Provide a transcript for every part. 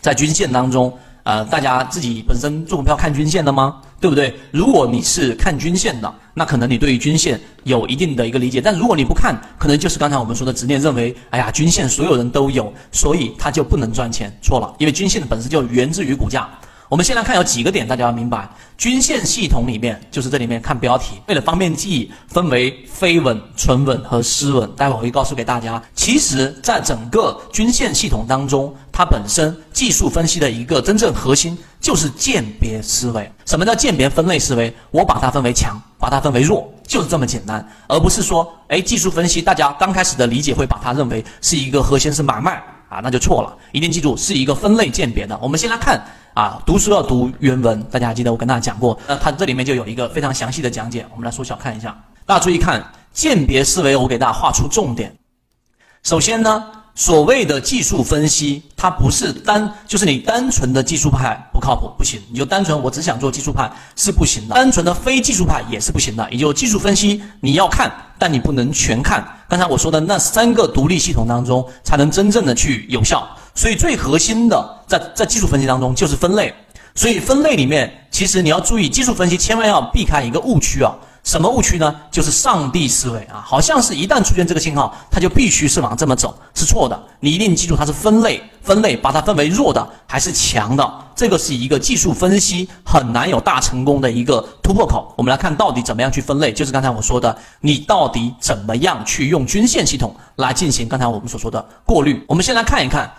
在均线当中，呃，大家自己本身做股票看均线的吗？对不对？如果你是看均线的，那可能你对于均线有一定的一个理解。但如果你不看，可能就是刚才我们说的执念，认为，哎呀，均线所有人都有，所以它就不能赚钱。错了，因为均线本身就源自于股价。我们先来看有几个点，大家要明白，均线系统里面就是这里面看标题，为了方便记忆，分为飞稳、纯稳和失稳。待会我会告诉给大家，其实在整个均线系统当中，它本身技术分析的一个真正核心就是鉴别思维。什么叫鉴别分类思维？我把它分为强，把它分为弱，就是这么简单，而不是说，哎，技术分析大家刚开始的理解会把它认为是一个核心是买卖啊，那就错了。一定记住，是一个分类鉴别的。我们先来看。啊，读书要读原文，大家还记得我跟大家讲过，那它这里面就有一个非常详细的讲解，我们来缩小看一下。大家注意看，鉴别思维，我给大家画出重点。首先呢，所谓的技术分析，它不是单，就是你单纯的技术派不靠谱，不行，你就单纯我只想做技术派是不行的，单纯的非技术派也是不行的。也就技术分析你要看，但你不能全看。刚才我说的那三个独立系统当中，才能真正的去有效。所以最核心的，在在技术分析当中就是分类。所以分类里面，其实你要注意，技术分析千万要避开一个误区啊。什么误区呢？就是上帝思维啊，好像是一旦出现这个信号，它就必须是往这么走，是错的。你一定记住，它是分类，分类把它分为弱的还是强的，这个是一个技术分析很难有大成功的一个突破口。我们来看到底怎么样去分类，就是刚才我说的，你到底怎么样去用均线系统来进行刚才我们所说的过滤。我们先来看一看。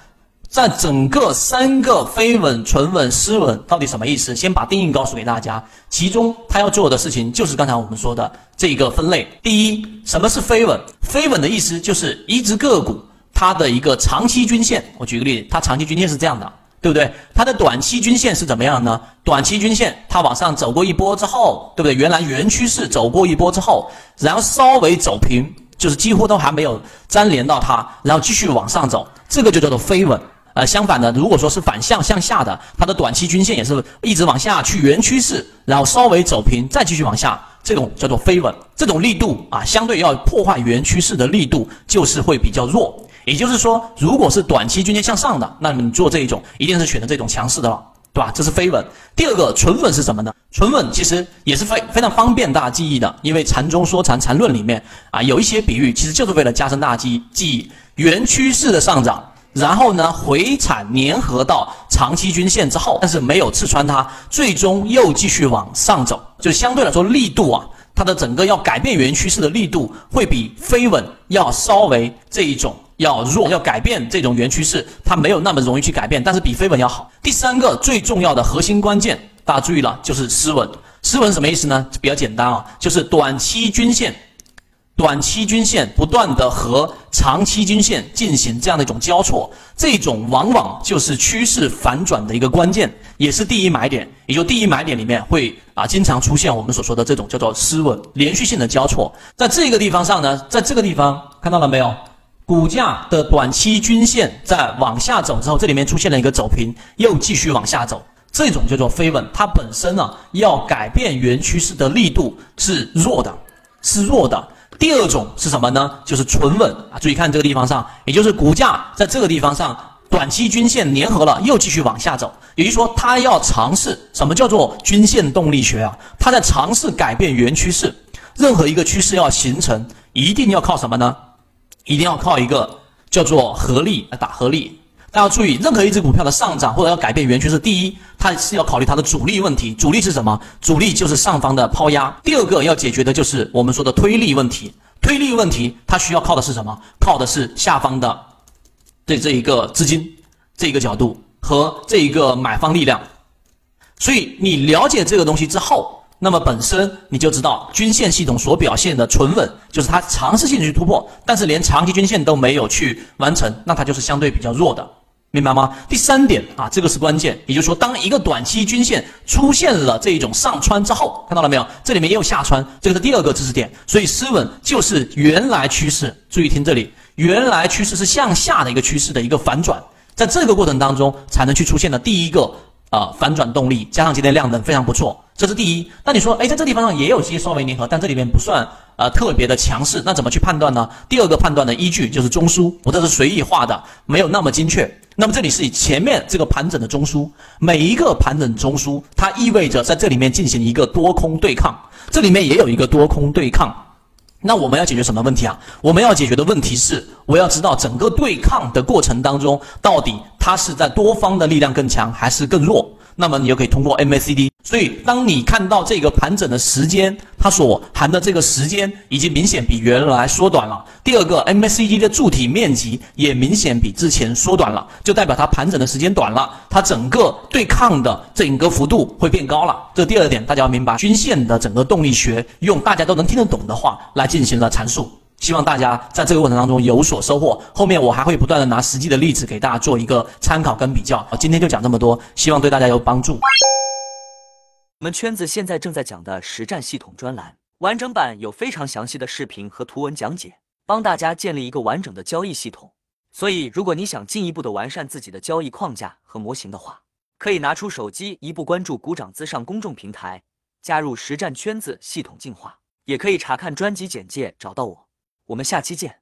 在整个三个飞稳、纯稳、失稳到底什么意思？先把定义告诉给大家。其中他要做的事情就是刚才我们说的这个分类。第一，什么是飞稳？飞稳的意思就是一只个股它的一个长期均线。我举个例子，它长期均线是这样的，对不对？它的短期均线是怎么样呢？短期均线它往上走过一波之后，对不对？原来原趋势走过一波之后，然后稍微走平，就是几乎都还没有粘连到它，然后继续往上走，这个就叫做飞稳。呃，相反的，如果说是反向向下的，它的短期均线也是一直往下去原趋势，然后稍微走平，再继续往下，这种叫做飞稳。这种力度啊，相对要破坏原趋势的力度就是会比较弱。也就是说，如果是短期均线向上的，那么你做这一种一定是选择这种强势的了，对吧？这是飞稳。第二个纯稳是什么呢？纯稳其实也是非非常方便大家记忆的，因为禅中说禅禅论里面啊有一些比喻，其实就是为了加深大家记忆记忆原趋势的上涨。然后呢，回踩粘合到长期均线之后，但是没有刺穿它，最终又继续往上走，就相对来说力度啊，它的整个要改变原趋势的力度会比飞稳要稍微这一种要弱，要改变这种原趋势，它没有那么容易去改变，但是比飞稳要好。第三个最重要的核心关键，大家注意了，就是失稳。失稳什么意思呢？比较简单啊，就是短期均线。短期均线不断的和长期均线进行这样的一种交错，这种往往就是趋势反转的一个关键，也是第一买点。也就第一买点里面会啊经常出现我们所说的这种叫做失稳连续性的交错。在这个地方上呢，在这个地方看到了没有？股价的短期均线在往下走之后，这里面出现了一个走平，又继续往下走，这种叫做飞稳。它本身呢要改变原趋势的力度是弱的，是弱的。第二种是什么呢？就是纯稳啊！注意看这个地方上，也就是股价在这个地方上，短期均线粘合了，又继续往下走。也就是说，它要尝试什么叫做均线动力学啊？它在尝试改变原趋势。任何一个趋势要形成，一定要靠什么呢？一定要靠一个叫做合力来打合力。大家要注意，任何一只股票的上涨或者要改变原趋势，第一，它是要考虑它的阻力问题。阻力是什么？阻力就是上方的抛压。第二个要解决的就是我们说的推力问题。推力问题，它需要靠的是什么？靠的是下方的对这一个资金这一个角度和这一个买方力量。所以你了解这个东西之后。那么本身你就知道均线系统所表现的纯稳，就是它尝试性去突破，但是连长期均线都没有去完成，那它就是相对比较弱的，明白吗？第三点啊，这个是关键，也就是说，当一个短期均线出现了这一种上穿之后，看到了没有？这里面也有下穿，这个是第二个知识点。所以失稳就是原来趋势，注意听这里，原来趋势是向下的一个趋势的一个反转，在这个过程当中才能去出现的第一个。啊，反转动力加上今天量能非常不错，这是第一。那你说，哎，在这地方上也有些稍微粘合，但这里面不算呃特别的强势，那怎么去判断呢？第二个判断的依据就是中枢，我这是随意画的，没有那么精确。那么这里是以前面这个盘整的中枢，每一个盘整中枢，它意味着在这里面进行一个多空对抗，这里面也有一个多空对抗。那我们要解决什么问题啊？我们要解决的问题是，我要知道整个对抗的过程当中，到底它是在多方的力量更强还是更弱？那么你就可以通过 MACD。所以，当你看到这个盘整的时间，它所含的这个时间已经明显比原来缩短了。第二个，MACD 的柱体面积也明显比之前缩短了，就代表它盘整的时间短了，它整个对抗的整个幅度会变高了。这第二点，大家要明白均线的整个动力学，用大家都能听得懂的话来进行了阐述。希望大家在这个过程当中有所收获。后面我还会不断的拿实际的例子给大家做一个参考跟比较。今天就讲这么多，希望对大家有帮助。我们圈子现在正在讲的实战系统专栏完整版有非常详细的视频和图文讲解，帮大家建立一个完整的交易系统。所以，如果你想进一步的完善自己的交易框架和模型的话，可以拿出手机一步关注股掌资上公众平台，加入实战圈子系统进化，也可以查看专辑简介找到我。我们下期见。